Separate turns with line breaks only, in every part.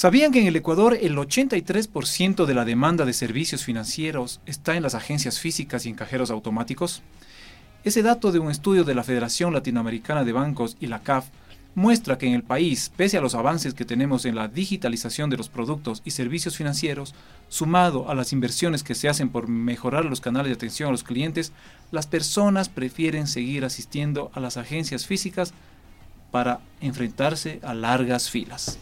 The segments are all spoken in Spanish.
¿Sabían que en el Ecuador el 83% de la demanda de servicios financieros está en las agencias físicas y en cajeros automáticos? Ese dato de un estudio de la Federación Latinoamericana de Bancos y la CAF muestra que en el país, pese a los avances que tenemos en la digitalización de los productos y servicios financieros, sumado a las inversiones que se hacen por mejorar los canales de atención a los clientes, las personas prefieren seguir asistiendo a las agencias físicas para enfrentarse a largas filas.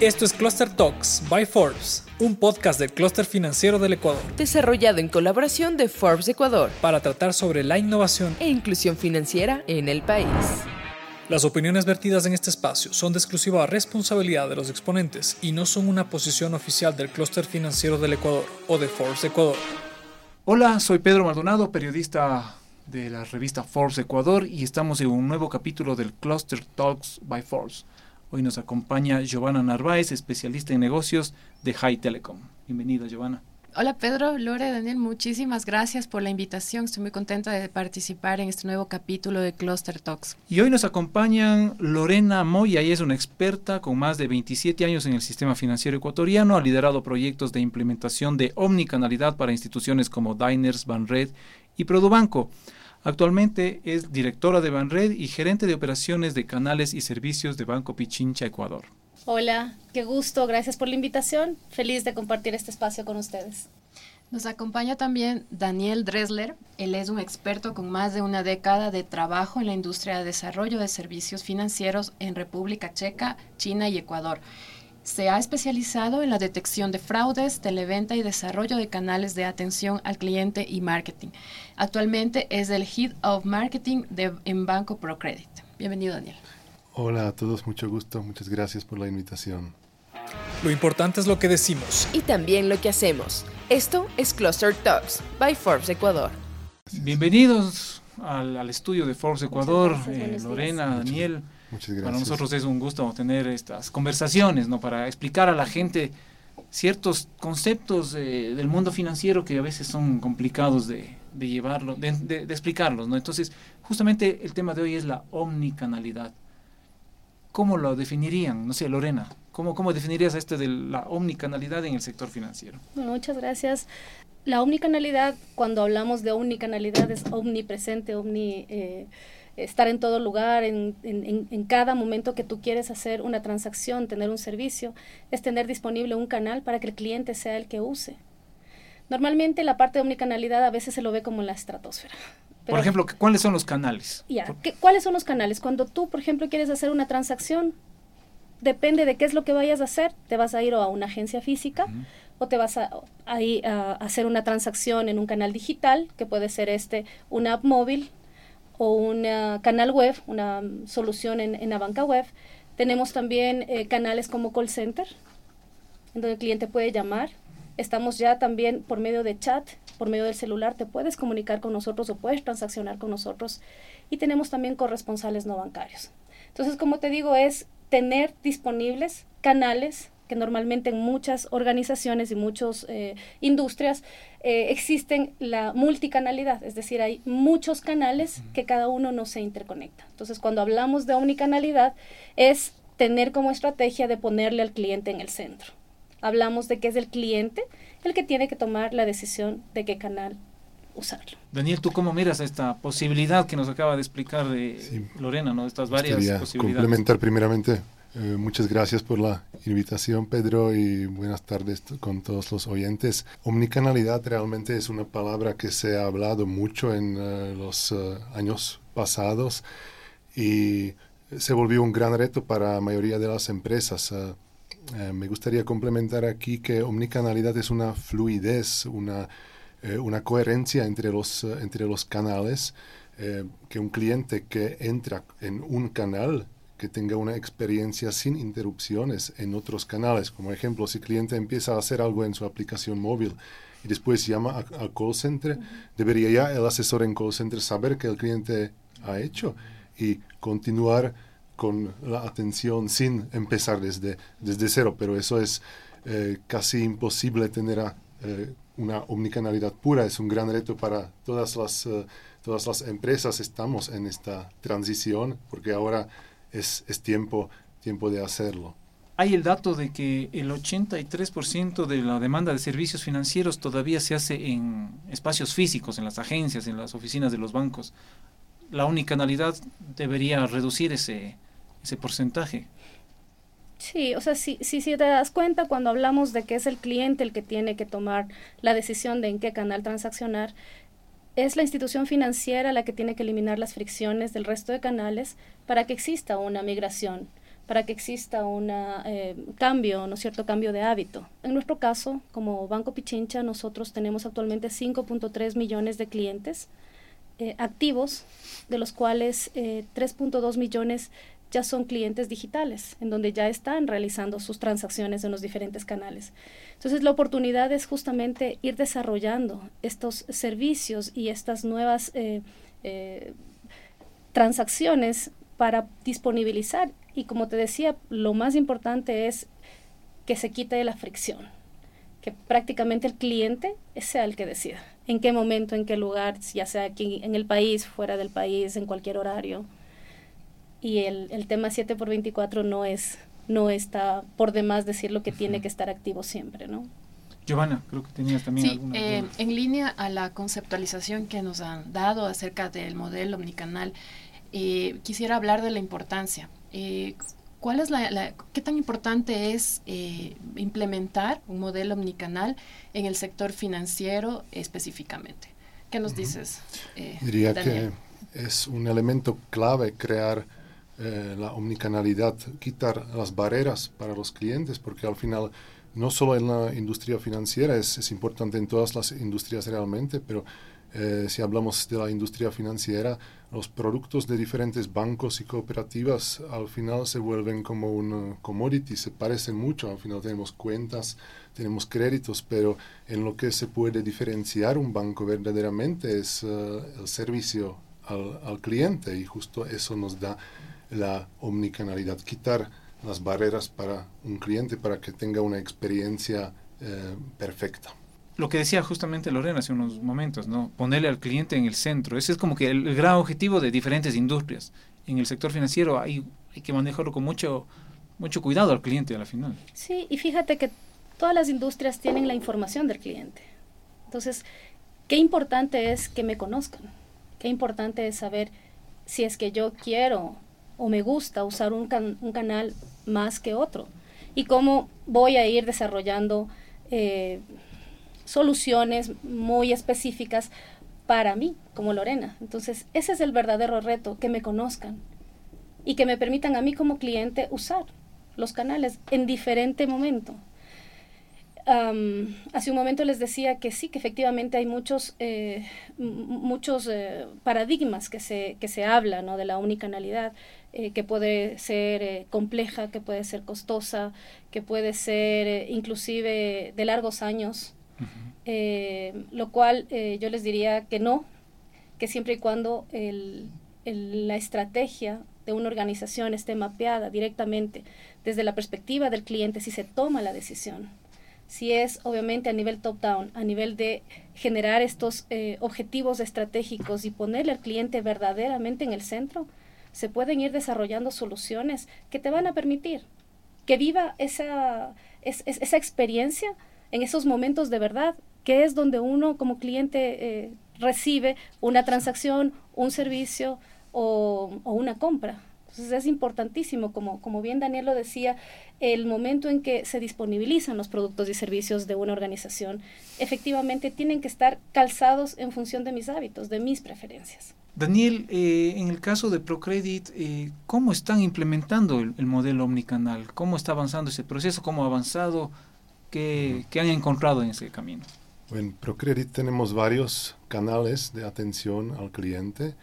Esto es Cluster Talks by Forbes, un podcast del clúster financiero del Ecuador,
desarrollado en colaboración de Forbes Ecuador,
para tratar sobre la innovación
e inclusión financiera en el país.
Las opiniones vertidas en este espacio son de exclusiva responsabilidad de los exponentes y no son una posición oficial del clúster financiero del Ecuador o de Forbes Ecuador.
Hola, soy Pedro Maldonado, periodista de la revista Forbes Ecuador y estamos en un nuevo capítulo del Cluster Talks by Forbes. Hoy nos acompaña Giovanna Narváez, especialista en negocios de High Telecom. Bienvenida, Giovanna.
Hola Pedro, Lore, Daniel, muchísimas gracias por la invitación. Estoy muy contenta de participar en este nuevo capítulo de Cluster Talks.
Y hoy nos acompañan Lorena Moya, ella es una experta con más de 27 años en el sistema financiero ecuatoriano, ha liderado proyectos de implementación de omnicanalidad para instituciones como Diners, Banred y Produbanco. Actualmente es directora de Banred y gerente de operaciones de canales y servicios de Banco Pichincha, Ecuador.
Hola, qué gusto, gracias por la invitación. Feliz de compartir este espacio con ustedes.
Nos acompaña también Daniel Dresler. Él es un experto con más de una década de trabajo en la industria de desarrollo de servicios financieros en República Checa, China y Ecuador. Se ha especializado en la detección de fraudes, televenta y desarrollo de canales de atención al cliente y marketing. Actualmente es el Head of Marketing de, en Banco ProCredit. Bienvenido, Daniel.
Hola a todos, mucho gusto. Muchas gracias por la invitación.
Lo importante es lo que decimos.
Y también lo que hacemos. Esto es Cluster Talks by Forbes Ecuador.
Bienvenidos al, estudio de Forbes Ecuador, eh, Lorena, Daniel.
Muchas gracias.
Para nosotros es un gusto tener estas conversaciones, ¿no? Para explicar a la gente ciertos conceptos del mundo financiero que a veces son complicados de, llevarlo, de, de, explicarlos, ¿no? Entonces, justamente el tema de hoy es la omnicanalidad. ¿Cómo lo definirían? No sé, Lorena, ¿cómo, cómo definirías esto de la omnicanalidad en el sector financiero?
Muchas gracias. La omnicanalidad, cuando hablamos de omnicanalidad, es omnipresente, omni... Eh, estar en todo lugar, en, en, en, cada momento que tú quieres hacer una transacción, tener un servicio, es tener disponible un canal para que el cliente sea el que use. Normalmente la parte de omnicanalidad a veces se lo ve como la estratosfera.
por ejemplo, ¿cuáles son los canales?
Ya, ¿cuáles son los canales? Cuando tú, por ejemplo, quieres hacer una transacción, depende de qué es lo que vayas a hacer, te vas a ir a una agencia física o te vas a, a, hacer una transacción en un canal digital, que puede ser este, una app móvil, o un canal web, una solución en, la banca web. Tenemos también eh, canales como call center, en donde el cliente puede llamar. Estamos ya también por medio de chat, por medio del celular, te puedes comunicar con nosotros o puedes transaccionar con nosotros. Y tenemos también corresponsales no bancarios. Entonces, como te digo, es tener disponibles canales que normalmente en muchas organizaciones y muchas eh, industrias eh, existen la multicanalidad, es decir, hay muchos canales que cada uno no se interconecta. Entonces, cuando hablamos de omnicanalidad, es tener como estrategia de ponerle al cliente en el centro. Hablamos de que es el cliente el que tiene que tomar la decisión de qué canal usarlo.
Daniel, ¿tú cómo miras esta posibilidad que nos acaba de explicar de Lorena, ¿no? Estas varias posibilidades.
Complementar primeramente eh, muchas gracias por la invitación, Pedro, y buenas tardes con todos los oyentes. Omnicanalidad realmente es una palabra que se ha hablado mucho en eh, los eh, años pasados y se volvió un gran reto para la mayoría de las empresas. me gustaría complementar aquí que omnicanalidad es una fluidez, una, una coherencia entre los, entre los canales, que un cliente que entra en un canal que tenga una experiencia sin interrupciones en otros canales. Como ejemplo, si el cliente empieza a hacer algo en su aplicación móvil y después llama al call center, debería ya el asesor en call center saber que el cliente ha hecho y continuar con la atención sin empezar desde, desde cero. Pero eso es eh, casi imposible tener eh, una omnicanalidad pura. Es un gran reto para todas las, eh, todas las empresas. Estamos en esta transición porque ahora es, tiempo, tiempo de hacerlo.
hay el dato de que el 83% de la demanda de servicios financieros todavía se hace en espacios físicos, en las agencias, en las oficinas de los bancos. La unicanalidad debería reducir ese, ese porcentaje.
Sí, o sea, si, si, si, te das cuenta cuando hablamos de que es el cliente el que tiene que tomar la decisión de en qué canal transaccionar, es la institución financiera la que tiene que eliminar las fricciones del resto de canales para que exista una migración, para que exista un eh, cambio, ¿no es cierto?, cambio de hábito. En nuestro caso, como Banco Pichincha, nosotros tenemos actualmente 5.3 millones de clientes eh, activos, de los cuales 3.2 eh, millones ya son clientes digitales, en donde ya están realizando sus transacciones en los diferentes canales. Entonces, la oportunidad es justamente ir desarrollando estos servicios y estas nuevas eh, eh, transacciones para disponibilizar. Y como te decía, lo más importante es que se quite la fricción, que prácticamente el cliente sea el que decida en qué momento, en qué lugar, ya sea aquí en el país, fuera del país, en cualquier horario y el, el tema 7 por 24 no es no está por demás decir lo que tiene que estar activo siempre, ¿no?
Giovanna, creo que tenías también
sí, eh, en línea a la conceptualización que nos han dado acerca del modelo omnicanal, eh, quisiera hablar de la importancia. Eh, ¿Cuál es la, qué tan importante es implementar un modelo omnicanal en el sector financiero específicamente? ¿Qué nos dices?
Diría que es un elemento clave crear eh, la omnicanalidad, quitar las barreras para los clientes, porque al final no solo en la industria financiera, es, es importante en todas las industrias realmente, pero eh, si hablamos de la industria financiera, los productos de diferentes bancos y cooperativas al final se vuelven como un commodity, se parecen mucho, al final tenemos cuentas, tenemos créditos, pero en lo que se puede diferenciar un banco verdaderamente es eh, el servicio al, al, cliente y justo eso nos da la omnicanalidad, quitar las barreras para un cliente para que tenga una experiencia eh, perfecta.
Lo que decía justamente Lorena hace unos momentos, ¿no? Ponerle al cliente en el centro. Ese es como que el, gran objetivo de diferentes industrias. En el sector financiero hay, hay que manejarlo con mucho, mucho cuidado al cliente a la final.
Sí, y fíjate que todas las industrias tienen la información del cliente. Entonces, qué importante es que me conozcan. Qué importante es saber si es que yo quiero o me gusta usar un, un canal más que otro y cómo voy a ir desarrollando eh, soluciones muy específicas para mí, como Lorena. Entonces, ese es el verdadero reto, que me conozcan y que me permitan a mí como cliente usar los canales en diferente momento hace un momento les decía que sí, que efectivamente hay muchos, eh, muchos eh, paradigmas que se, que se habla ¿no? de la unicanalidad, eh, que puede ser compleja, que puede ser costosa, que puede ser inclusive de largos años, lo cual yo les diría que no, que siempre y cuando el, la estrategia de una organización esté mapeada directamente desde la perspectiva del cliente, si se toma la decisión si es obviamente a nivel top-down, a nivel de generar estos eh, objetivos estratégicos y ponerle al cliente verdaderamente en el centro, se pueden ir desarrollando soluciones que te van a permitir que viva esa, esa experiencia en esos momentos de verdad, que es donde uno como cliente eh, recibe una transacción, un servicio o una compra. Entonces es importantísimo, como, como bien Daniel lo decía, el momento en que se disponibilizan los productos y servicios de una organización, efectivamente tienen que estar calzados en función de mis hábitos, de mis preferencias.
Daniel, eh, en el caso de Procredit, eh, ¿cómo están implementando el, modelo omnicanal? ¿Cómo está avanzando ese proceso? ¿Cómo ha avanzado? ¿Qué, ¿Qué han encontrado en ese camino?
En Procredit tenemos varios canales de atención al cliente.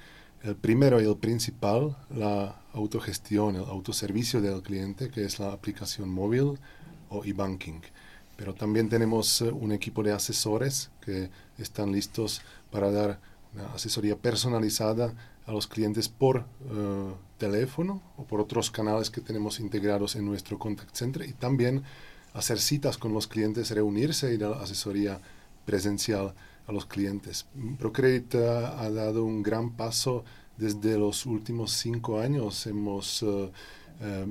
El primero y el principal, la autogestión, el autoservicio del cliente, que es la aplicación móvil o e-banking. Pero también tenemos eh, un equipo de asesores que están listos para dar asesoría personalizada a los clientes por eh, teléfono o por otros canales que tenemos integrados en nuestro contact center y también hacer citas con los clientes, reunirse y dar asesoría presencial a los clientes. Procredit ha dado un gran paso desde los últimos cinco años. Hemos eh,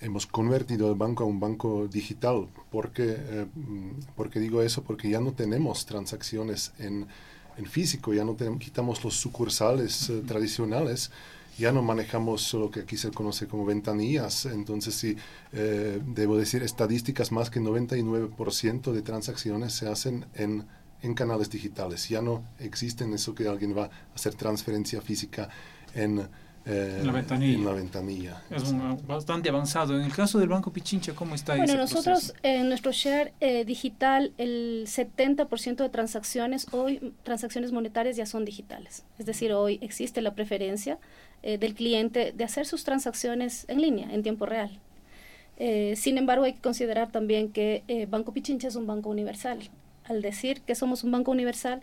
hemos convertido el banco a un banco digital. porque porque digo eso? Porque ya no tenemos transacciones en, en físico, ya no tenemos, quitamos los sucursales tradicionales ya no manejamos lo que aquí se conoce como ventanillas. Entonces, sí, eh, debo decir, estadísticas más que 99% de transacciones se hacen en, en canales digitales. Ya no existen eso que alguien va a hacer transferencia física en
eh, en, la ventanilla.
en la ventanilla.
Es bastante avanzado. En el caso del Banco Pichincha, ¿cómo está
Bueno, nosotros en nuestro share eh, digital, el 70% de transacciones, hoy transacciones monetarias ya son digitales. Es decir, hoy existe la preferencia eh, del cliente de hacer sus transacciones en línea, en tiempo real. sin embargo, hay que considerar también que Banco Pichincha es un banco universal. Al decir que somos un banco universal,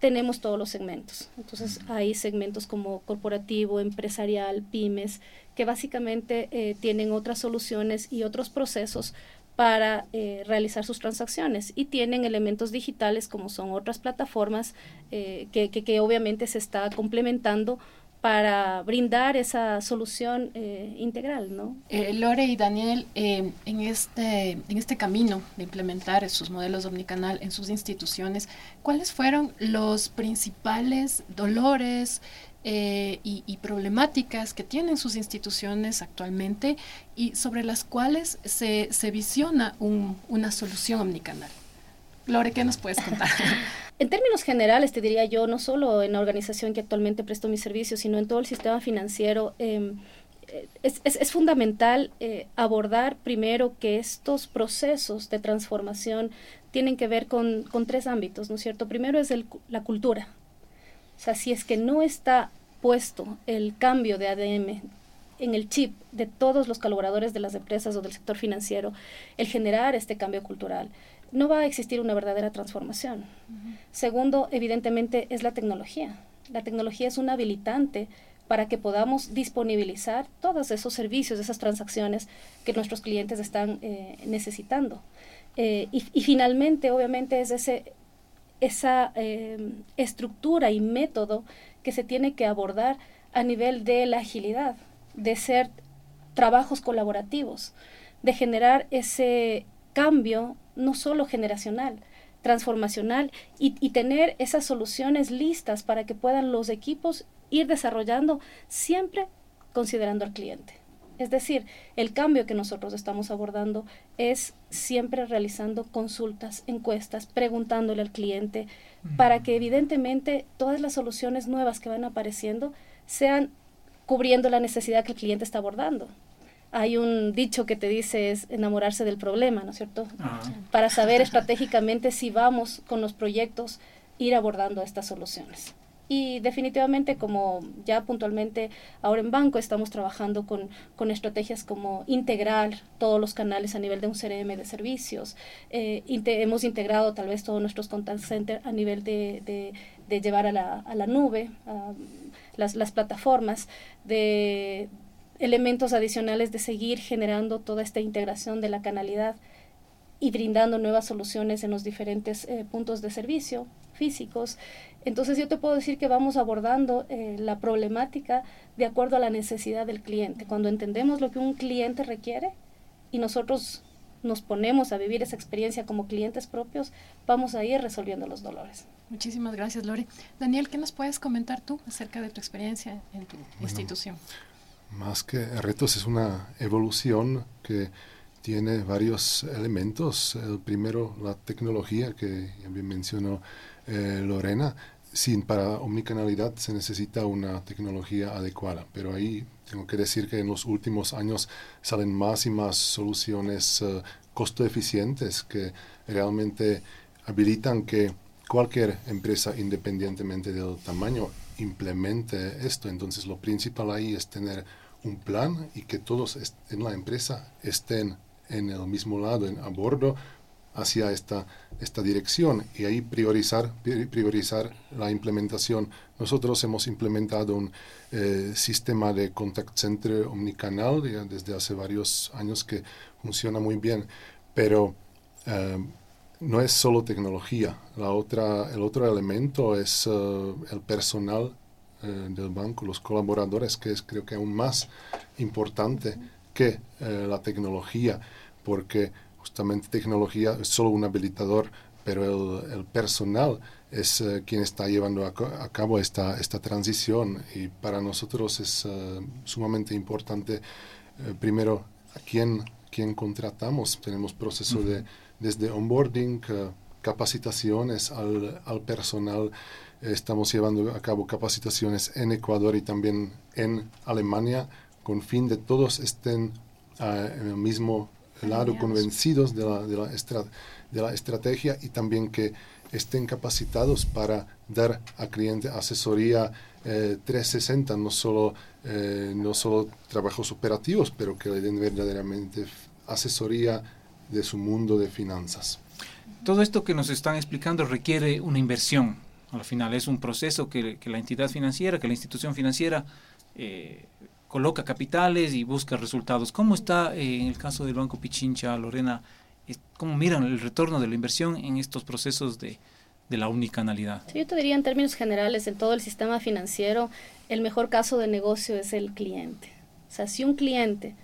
tenemos todos los segmentos. Entonces hay segmentos como corporativo, empresarial, pymes, que básicamente eh, tienen otras soluciones y otros procesos para eh, realizar sus transacciones y tienen elementos digitales como son otras plataformas eh, que, que, que obviamente se está complementando para brindar esa solución eh, integral, ¿no?
Eh, Lore y Daniel, eh, en, este, en este camino de implementar sus modelos omnicanal en sus instituciones, ¿cuáles fueron los principales dolores y, problemáticas que tienen sus instituciones actualmente y sobre las cuales se, se visiona una solución omnicanal? Lore, ¿qué nos puedes contar?
En términos generales, te diría yo, no solo en la organización que actualmente presto mis servicios, sino en todo el sistema financiero, em, eh, es, es, fundamental eh, abordar primero que estos procesos de transformación tienen que ver con, con tres ámbitos, ¿no es cierto? Primero es el, la cultura. O sea, si es que no está puesto el cambio de ADM en el chip de todos los colaboradores de las empresas o del sector financiero, el generar este cambio cultural, no va a existir una verdadera transformación. Segundo, evidentemente, es la tecnología. La tecnología es un habilitante para que podamos disponibilizar todos esos servicios, esas transacciones que nuestros clientes están eh, necesitando. Eh, y, finalmente, obviamente, es ese, esa eh, estructura y método que se tiene que abordar a nivel de la agilidad, de ser trabajos colaborativos, de generar ese cambio no solo generacional, transformacional y, y, tener esas soluciones listas para que puedan los equipos ir desarrollando siempre considerando al cliente. Es decir, el cambio que nosotros estamos abordando es siempre realizando consultas, encuestas, preguntándole al cliente, para que evidentemente todas las soluciones nuevas que van apareciendo sean cubriendo la necesidad que el cliente está abordando hay un dicho que te dice es enamorarse del problema, ¿no es cierto? Para saber estratégicamente si vamos con los proyectos ir abordando estas soluciones. Y definitivamente, como ya puntualmente ahora en banco estamos trabajando con, con estrategias como integrar todos los canales a nivel de un CRM de servicios. Eh, hemos integrado tal vez todos nuestros contact centers a nivel de, de, de llevar a la, a la nube, a las, las plataformas, de, elementos adicionales de seguir generando toda esta integración de la canalidad y brindando nuevas soluciones en los diferentes eh, puntos de servicio físicos. Entonces yo te puedo decir que vamos abordando eh, la problemática de acuerdo a la necesidad del cliente. Cuando entendemos lo que un cliente requiere y nosotros nos ponemos a vivir esa experiencia como clientes propios, vamos a ir resolviendo los dolores.
Muchísimas gracias, Lori. Daniel, ¿qué nos puedes comentar tú acerca de tu experiencia en tu institución?
Más que retos es una evolución que tiene varios elementos. El primero, la tecnología que bien mencionó eh, Lorena. Sin para omnicanalidad se necesita una tecnología adecuada, pero ahí tengo que decir que en los últimos años salen más y más soluciones uh, costo eficientes que realmente habilitan que cualquier empresa, independientemente del tamaño, implemente esto. Entonces lo principal ahí es tener un plan y que todos en la empresa estén en el mismo lado, en, a bordo, hacia esta, esta dirección y ahí priorizar, priorizar la implementación. Nosotros hemos implementado un eh, sistema de contact center omnicanal desde hace varios años que funciona muy bien, pero eh, no es solo tecnología. La otra, el otro elemento es eh, el personal eh, del banco, los colaboradores, que es creo que aún más importante que eh, la tecnología, porque justamente tecnología es solo un habilitador, pero el, personal es eh, quien está llevando a, cabo esta, esta transición y para nosotros es sumamente importante primero a quién, quién contratamos. Tenemos proceso de desde onboarding, capacitaciones al, al personal Estamos llevando a cabo capacitaciones en Ecuador y también en Alemania con fin de todos estén ah, en el mismo lado, convencidos de la, de, la de la estrategia y también que estén capacitados para dar a cliente asesoría 360, eh, no solo, eh, no solo trabajos operativos, pero que le den verdaderamente asesoría de su mundo de finanzas.
Todo esto que nos están explicando requiere una inversión al final es un proceso que, la entidad financiera, que la institución financiera eh, coloca capitales y busca resultados. ¿Cómo está eh, en el caso del Banco Pichincha, Lorena? ¿Cómo miran el retorno de la inversión en estos procesos de, la unicanalidad?
yo te diría en términos generales, en todo el sistema financiero, el mejor caso de negocio es el cliente. O sea, si un cliente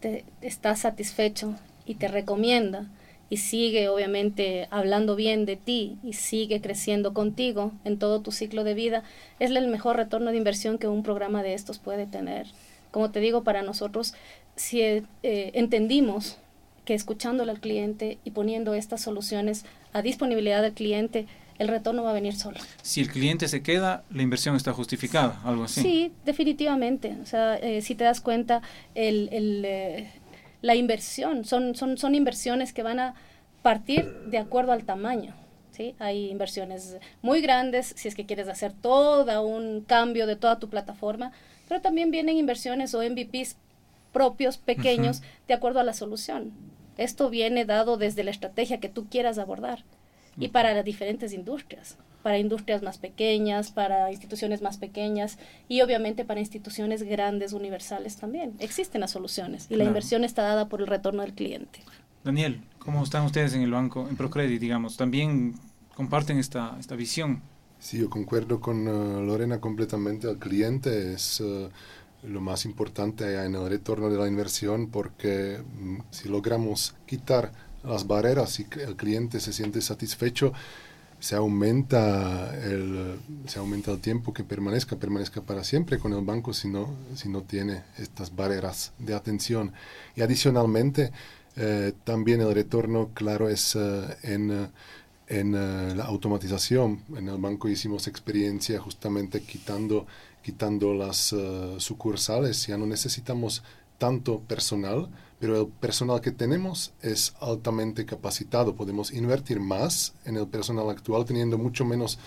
te, está satisfecho y te recomienda, y sigue obviamente hablando bien de ti y sigue creciendo contigo en todo tu ciclo de vida, es el mejor retorno de inversión que un programa de estos puede tener. Como te digo, para nosotros, si eh, entendimos que escuchándole al cliente y poniendo estas soluciones a disponibilidad del cliente, el retorno va a venir solo.
Si el cliente se queda, la inversión está justificada, algo así.
Sí, definitivamente. O sea, eh, si te das cuenta, el, el, eh, la inversión, son, son, son inversiones que van a partir de acuerdo al tamaño. ¿sí? Hay inversiones muy grandes si es que quieres hacer todo un cambio de toda tu plataforma, pero también vienen inversiones o MVPs propios, pequeños, de acuerdo a la solución. Esto viene dado desde la estrategia que tú quieras abordar y para las diferentes industrias para industrias más pequeñas, para instituciones más pequeñas y obviamente para instituciones grandes, universales también. Existen las soluciones y la inversión está dada por el retorno del cliente.
Daniel, ¿cómo están ustedes en el banco, en Procredit, digamos? ¿También comparten esta, esta visión?
Sí, yo concuerdo con uh, Lorena completamente. El cliente es uh, lo más importante en el retorno de la inversión porque mm, si logramos quitar las barreras y el cliente se siente satisfecho, se aumenta el, se aumenta el tiempo que permanezca, permanezca para siempre con el banco si no, si no tiene estas barreras de atención. Y adicionalmente, eh, también el retorno, claro, es eh, en, en eh, la automatización. En el banco hicimos experiencia justamente quitando, quitando las sucursales, ya no necesitamos tanto personal, pero el personal que tenemos es altamente capacitado. Podemos invertir más en el personal actual teniendo mucho menos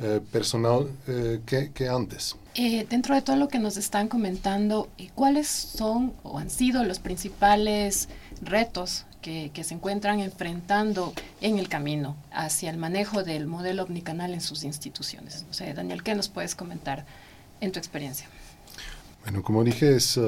eh, personal eh, que, antes.
Eh, dentro de todo lo que nos están comentando, ¿cuáles son o han sido los principales retos que, que, se encuentran enfrentando en el camino hacia el manejo del modelo omnicanal en sus instituciones? O sea, Daniel, ¿qué nos puedes comentar en tu experiencia?
Bueno, como dije, es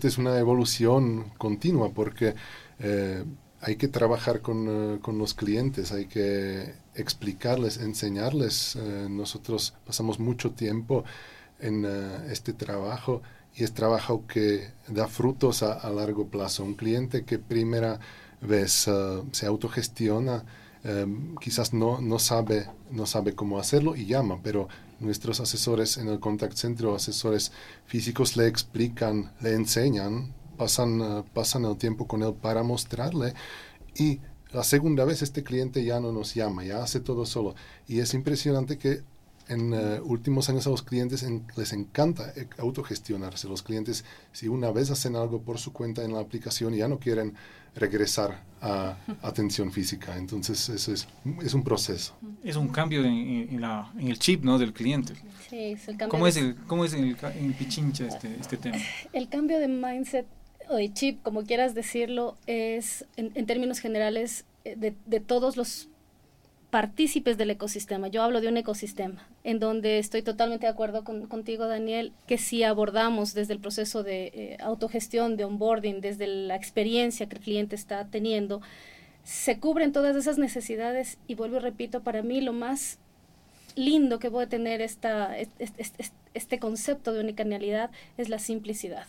que es una evolución continua porque eh, hay que trabajar eh, con, los clientes, hay que explicarles, enseñarles. Eh, nosotros pasamos mucho tiempo en este trabajo y es trabajo que da frutos a, a largo plazo. Un cliente que primera vez se autogestiona, quizás no, no, sabe, no sabe cómo hacerlo y llama, pero nuestros asesores en el contact center, asesores físicos, le explican, le enseñan, pasan, eh, pasan el tiempo con él para mostrarle y la segunda vez este cliente ya no nos llama, ya hace todo solo. Y es impresionante que en uh, últimos años a los clientes les encanta eh, autogestionarse. Los clientes, si una vez hacen algo por su cuenta en la aplicación, ya no quieren regresar a atención física. Entonces, eso es, es un proceso.
Es un cambio en, la, en, el chip ¿no? del cliente.
Sí, es el cambio.
¿Cómo, es, el, cómo es en, el, Pichincha este, este tema?
El cambio de mindset o de chip, como quieras decirlo, es en, en términos generales eh, de, de todos los partícipes del ecosistema. Yo hablo de un ecosistema en donde estoy totalmente de acuerdo contigo, Daniel, que si abordamos desde el proceso de eh, autogestión, de onboarding, desde la experiencia que el cliente está teniendo, se cubren todas esas necesidades y vuelvo y repito, para mí lo más lindo que puede tener esta, este concepto de unicanalidad es la simplicidad.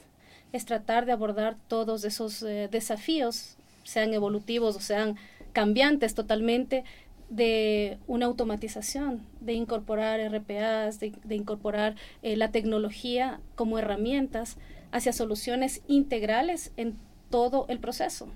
es tratar de abordar todos esos eh, desafíos, sean evolutivos o sean cambiantes totalmente, de una automatización, de incorporar RPAs, de, incorporar eh, la tecnología como herramientas hacia soluciones integrales en todo el proceso.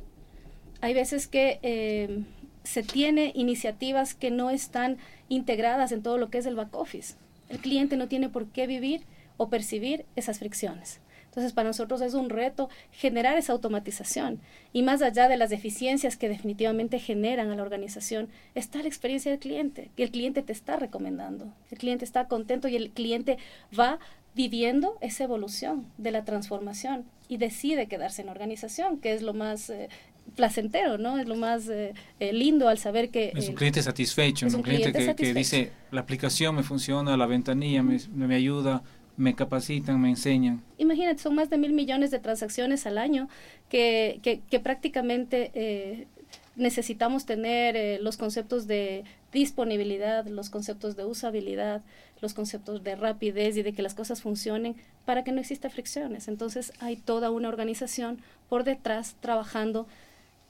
Hay veces que eh, se tiene iniciativas que no están integradas en todo lo que es el back office. El cliente no tiene por qué vivir o percibir esas fricciones. Entonces, para nosotros es un reto generar esa automatización. Y más allá de las deficiencias que definitivamente generan a la organización, está la experiencia del cliente, que el cliente te está recomendando, el cliente está contento y el cliente va viviendo esa evolución de la transformación y decide quedarse en la organización, que es lo más eh, placentero, ¿no? Es lo más eh, eh, lindo al saber que...
Es un cliente satisfecho, un, cliente, que, dice, la aplicación me funciona, la ventanilla me, me ayuda, me capacitan, me enseñan.
Imagínate, son más de mil millones de transacciones al año que, que, prácticamente eh, necesitamos tener eh, los conceptos de disponibilidad, los conceptos de usabilidad, los conceptos de rapidez y de que las cosas funcionen para que no exista fricciones. Entonces hay toda una organización por detrás trabajando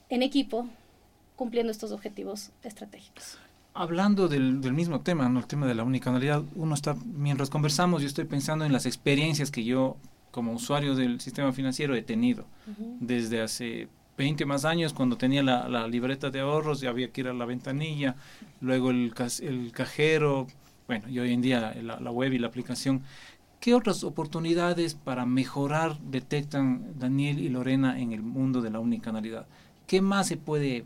en equipo cumpliendo estos objetivos estratégicos
hablando del, del, mismo tema, ¿no? el tema de la unicanalidad, uno está, mientras conversamos, yo estoy pensando en las experiencias que yo como usuario del sistema financiero he tenido desde hace 20 más años cuando tenía la, la, libreta de ahorros y había que ir a la ventanilla, luego el, el cajero, bueno, y hoy en día la, la, web y la aplicación. ¿Qué otras oportunidades para mejorar detectan Daniel y Lorena en el mundo de la unicanalidad? ¿Qué más se puede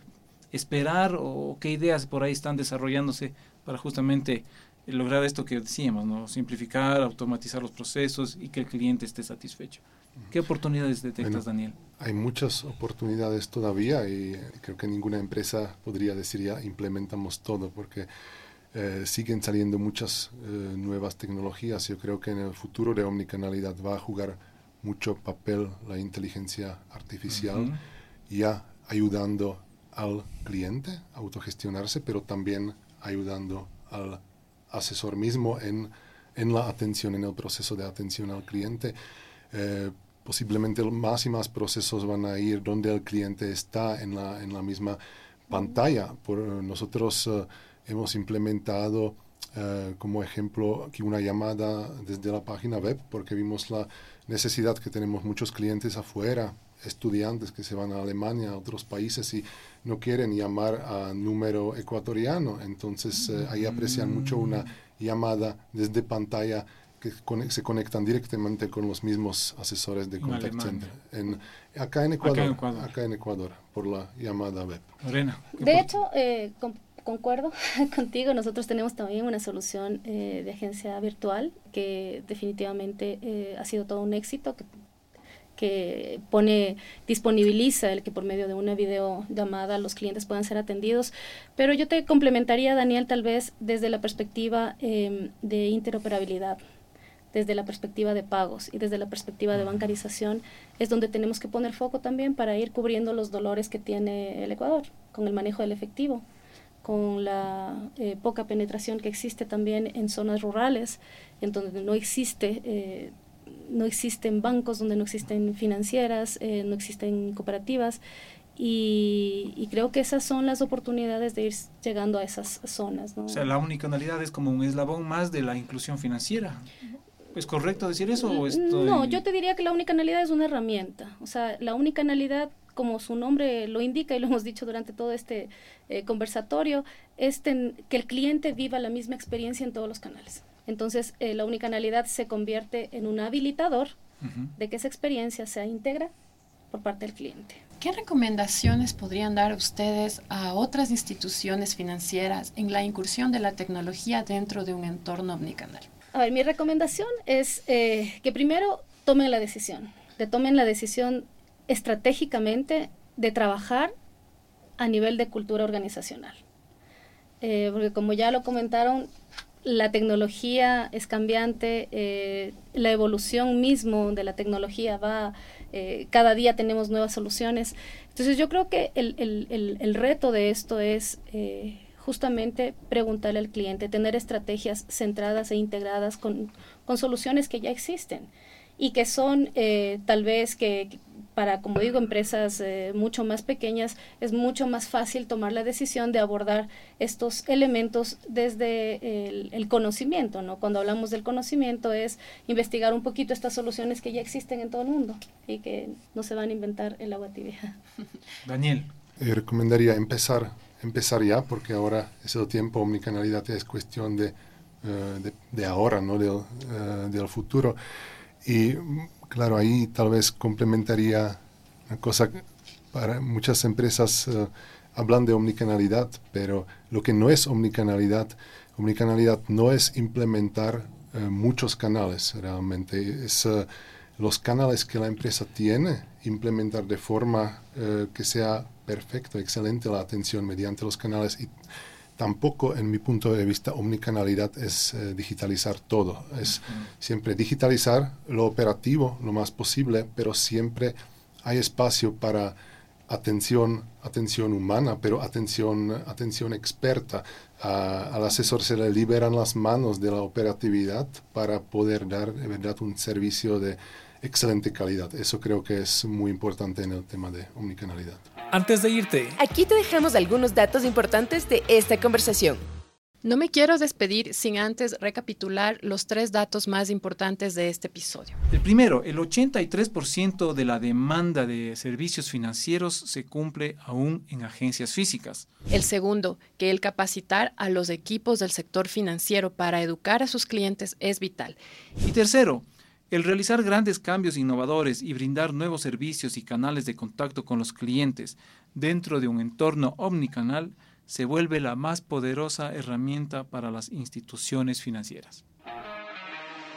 esperar o qué ideas por ahí están desarrollándose para justamente lograr esto que decíamos, ¿no? simplificar, automatizar los procesos y que el cliente esté satisfecho. ¿Qué oportunidades detectas, Daniel?
Hay muchas oportunidades todavía y creo que ninguna empresa podría decir ya implementamos todo porque eh, siguen saliendo muchas eh, nuevas tecnologías. Yo creo que en el futuro de omnicanalidad va a jugar mucho papel la inteligencia artificial, ya ayudando al cliente autogestionarse, pero también ayudando al asesor mismo en, en la atención, en el proceso de atención al cliente. Eh, posiblemente más y más procesos van a ir donde el cliente está en la, en la misma pantalla. Por, nosotros eh, hemos implementado eh, como ejemplo aquí una llamada desde la página web porque vimos la necesidad que tenemos muchos clientes afuera estudiantes que se van a Alemania, a otros países y no quieren llamar a número ecuatoriano. Entonces eh, ahí aprecian mucho una llamada desde pantalla que se conectan directamente con los mismos asesores de contact center. En, acá, en Ecuador, acá, en Ecuador, por la llamada web.
De hecho, eh, concuerdo contigo, nosotros tenemos también una solución eh, de agencia virtual que definitivamente ha sido todo un éxito, que que pone, disponibiliza el que por medio de una videollamada los clientes puedan ser atendidos. Pero yo te complementaría, Daniel, tal vez desde la perspectiva em, de interoperabilidad desde la perspectiva de pagos y desde la perspectiva de bancarización, es donde tenemos que poner foco también para ir cubriendo los dolores que tiene el Ecuador con el manejo del efectivo, con la eh, poca penetración que existe también en zonas rurales, en donde no existe eh, no existen bancos, donde no existen financieras, eh, no existen cooperativas. Y, creo que esas son las oportunidades de ir llegando a esas zonas.
O sea, la unicanalidad es como un eslabón más de la inclusión financiera. ¿Es correcto decir eso? O
No, yo te diría que la unicanalidad es una herramienta. O sea, la unicanalidad, como su nombre lo indica y lo hemos dicho durante todo este eh, conversatorio, es que el cliente viva la misma experiencia en todos los canales. Entonces, eh, la unicanalidad se convierte en un habilitador de que esa experiencia sea íntegra por parte del cliente.
¿Qué recomendaciones podrían dar ustedes a otras instituciones financieras en la incursión de la tecnología dentro de un entorno omnicanal?
A ver, mi recomendación es eh, que primero tomen la decisión, de tomen la decisión estratégicamente de trabajar a nivel de cultura organizacional. Eh, porque como ya lo comentaron, la tecnología es cambiante, eh, la evolución mismo de la tecnología va, eh, cada día tenemos nuevas soluciones. Entonces yo creo que el, el, el, reto de esto es eh, justamente preguntarle al cliente, tener estrategias centradas e integradas con, con, soluciones que ya existen y que son eh, tal vez que para, como digo, empresas eh, mucho más pequeñas, es mucho más fácil tomar la decisión de abordar estos elementos desde el, conocimiento, ¿no? Cuando hablamos del conocimiento es investigar un poquito estas soluciones que ya existen en todo el mundo y que no se van a inventar el agua tibia.
Daniel.
Eh, recomendaría empezar, empezar ya, porque ahora es el tiempo, omnicanalidad es cuestión de, eh, de, ahora, no del, del futuro. Y Claro, ahí tal vez complementaría una cosa, para muchas empresas eh, hablan de omnicanalidad, pero lo que no es omnicanalidad, omnicanalidad no es implementar eh, muchos canales realmente, es eh, los canales que la empresa tiene, implementar de forma que sea perfecta, excelente la atención mediante los canales tampoco en mi punto de vista omnicanalidad es eh, digitalizar todo. Es siempre digitalizar lo operativo lo más posible, pero siempre hay espacio para atención, atención humana, pero atención, atención experta. al asesor se le liberan las manos de la operatividad para poder dar de verdad un servicio de excelente calidad. Eso creo que es muy importante en el tema de omnicanalidad.
Antes de irte,
aquí te dejamos algunos datos importantes de esta conversación.
No me quiero despedir sin antes recapitular los tres datos más importantes de este episodio.
El primero, el 83% de la demanda de servicios financieros se cumple aún en agencias físicas.
El segundo, que el capacitar a los equipos del sector financiero para educar a sus clientes es vital.
Y tercero, el realizar grandes cambios innovadores y brindar nuevos servicios y canales de contacto con los clientes dentro de un entorno omnicanal se vuelve la más poderosa herramienta para las instituciones financieras.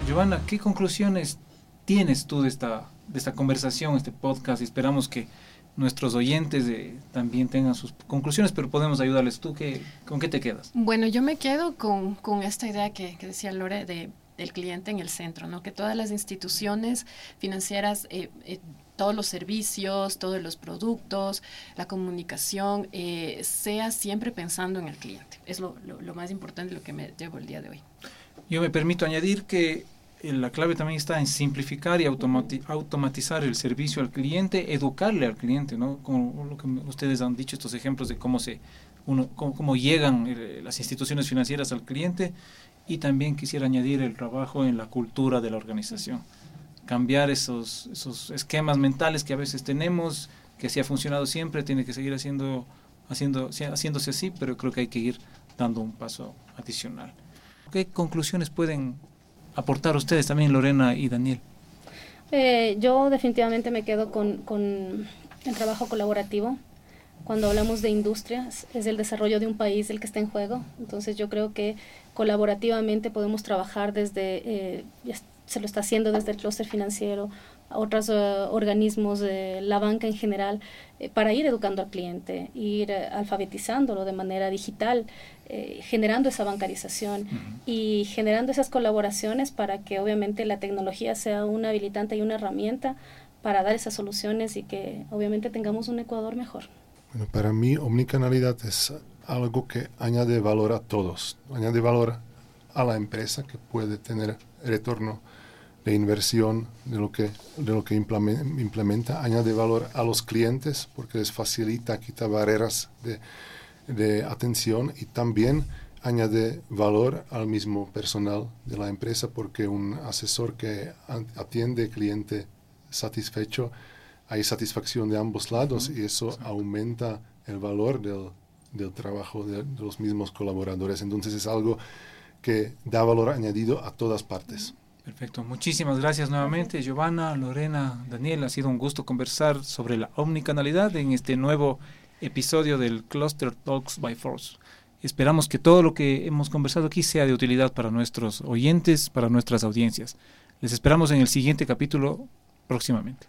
Giovanna, ¿qué conclusiones tienes tú de esta, de esta conversación, este podcast? Esperamos que nuestros oyentes eh, también tengan sus conclusiones, pero podemos ayudarles. ¿Tú qué, con qué te quedas?
Bueno, yo me quedo con, esta idea que decía Lore de el cliente en el centro, ¿no? Que todas las instituciones financieras, eh, eh, todos los servicios, todos los productos, la comunicación, eh, sea siempre pensando en el cliente. Es lo, más importante, lo que me llevo el día de hoy.
Yo me permito añadir que la clave también está en simplificar y automatizar el servicio al cliente, educarle al cliente, ¿no? Como lo que ustedes han dicho, estos ejemplos de cómo se uno, cómo llegan las instituciones financieras al cliente y también quisiera añadir el trabajo en la cultura de la organización. Cambiar esos, esos esquemas mentales que a veces tenemos, que así ha funcionado siempre, tiene que seguir haciendo, haciendo, haciéndose así, pero creo que hay que ir dando un paso adicional. ¿Qué conclusiones pueden aportar ustedes también, Lorena y Daniel?
Eh, yo definitivamente me quedo con, con el trabajo colaborativo cuando hablamos de industrias, es el desarrollo de un país el que está en juego. Entonces yo creo que colaborativamente podemos trabajar desde, eh, se lo está haciendo desde el clúster financiero, a otros eh, organismos, de la banca en general, eh, para ir educando al cliente, ir alfabetizándolo de manera digital, generando esa bancarización y generando esas colaboraciones para que obviamente la tecnología sea una habilitante y una herramienta para dar esas soluciones y que obviamente tengamos un Ecuador mejor.
Bueno, para mí omnicanalidad es algo que añade valor a todos, añade valor a la empresa que puede tener retorno de inversión de lo que, de lo que implementa, añade valor a los clientes porque les facilita, quita barreras de, de atención y también añade valor al mismo personal de la empresa porque un asesor que atiende cliente satisfecho hay satisfacción de ambos lados y eso aumenta el valor del, del trabajo de, los mismos colaboradores. Entonces es algo que da valor añadido a todas partes.
Perfecto, muchísimas gracias nuevamente Giovanna, Lorena, Daniel. Ha sido un gusto conversar sobre la omnicanalidad en este nuevo episodio del Cluster Talks by Force. Esperamos que todo lo que hemos conversado aquí sea de utilidad para nuestros oyentes, para nuestras audiencias. Les esperamos en el siguiente capítulo próximamente.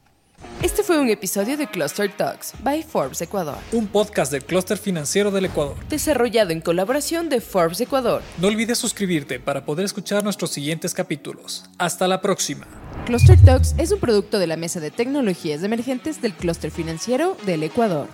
Este fue un episodio de Cluster Talks by Forbes Ecuador.
Un podcast del Cluster Financiero del Ecuador.
Desarrollado en colaboración de Forbes Ecuador.
No olvides suscribirte para poder escuchar nuestros siguientes capítulos. Hasta la próxima.
Cluster Talks es un producto de la Mesa de Tecnologías Emergentes del Cluster Financiero del Ecuador.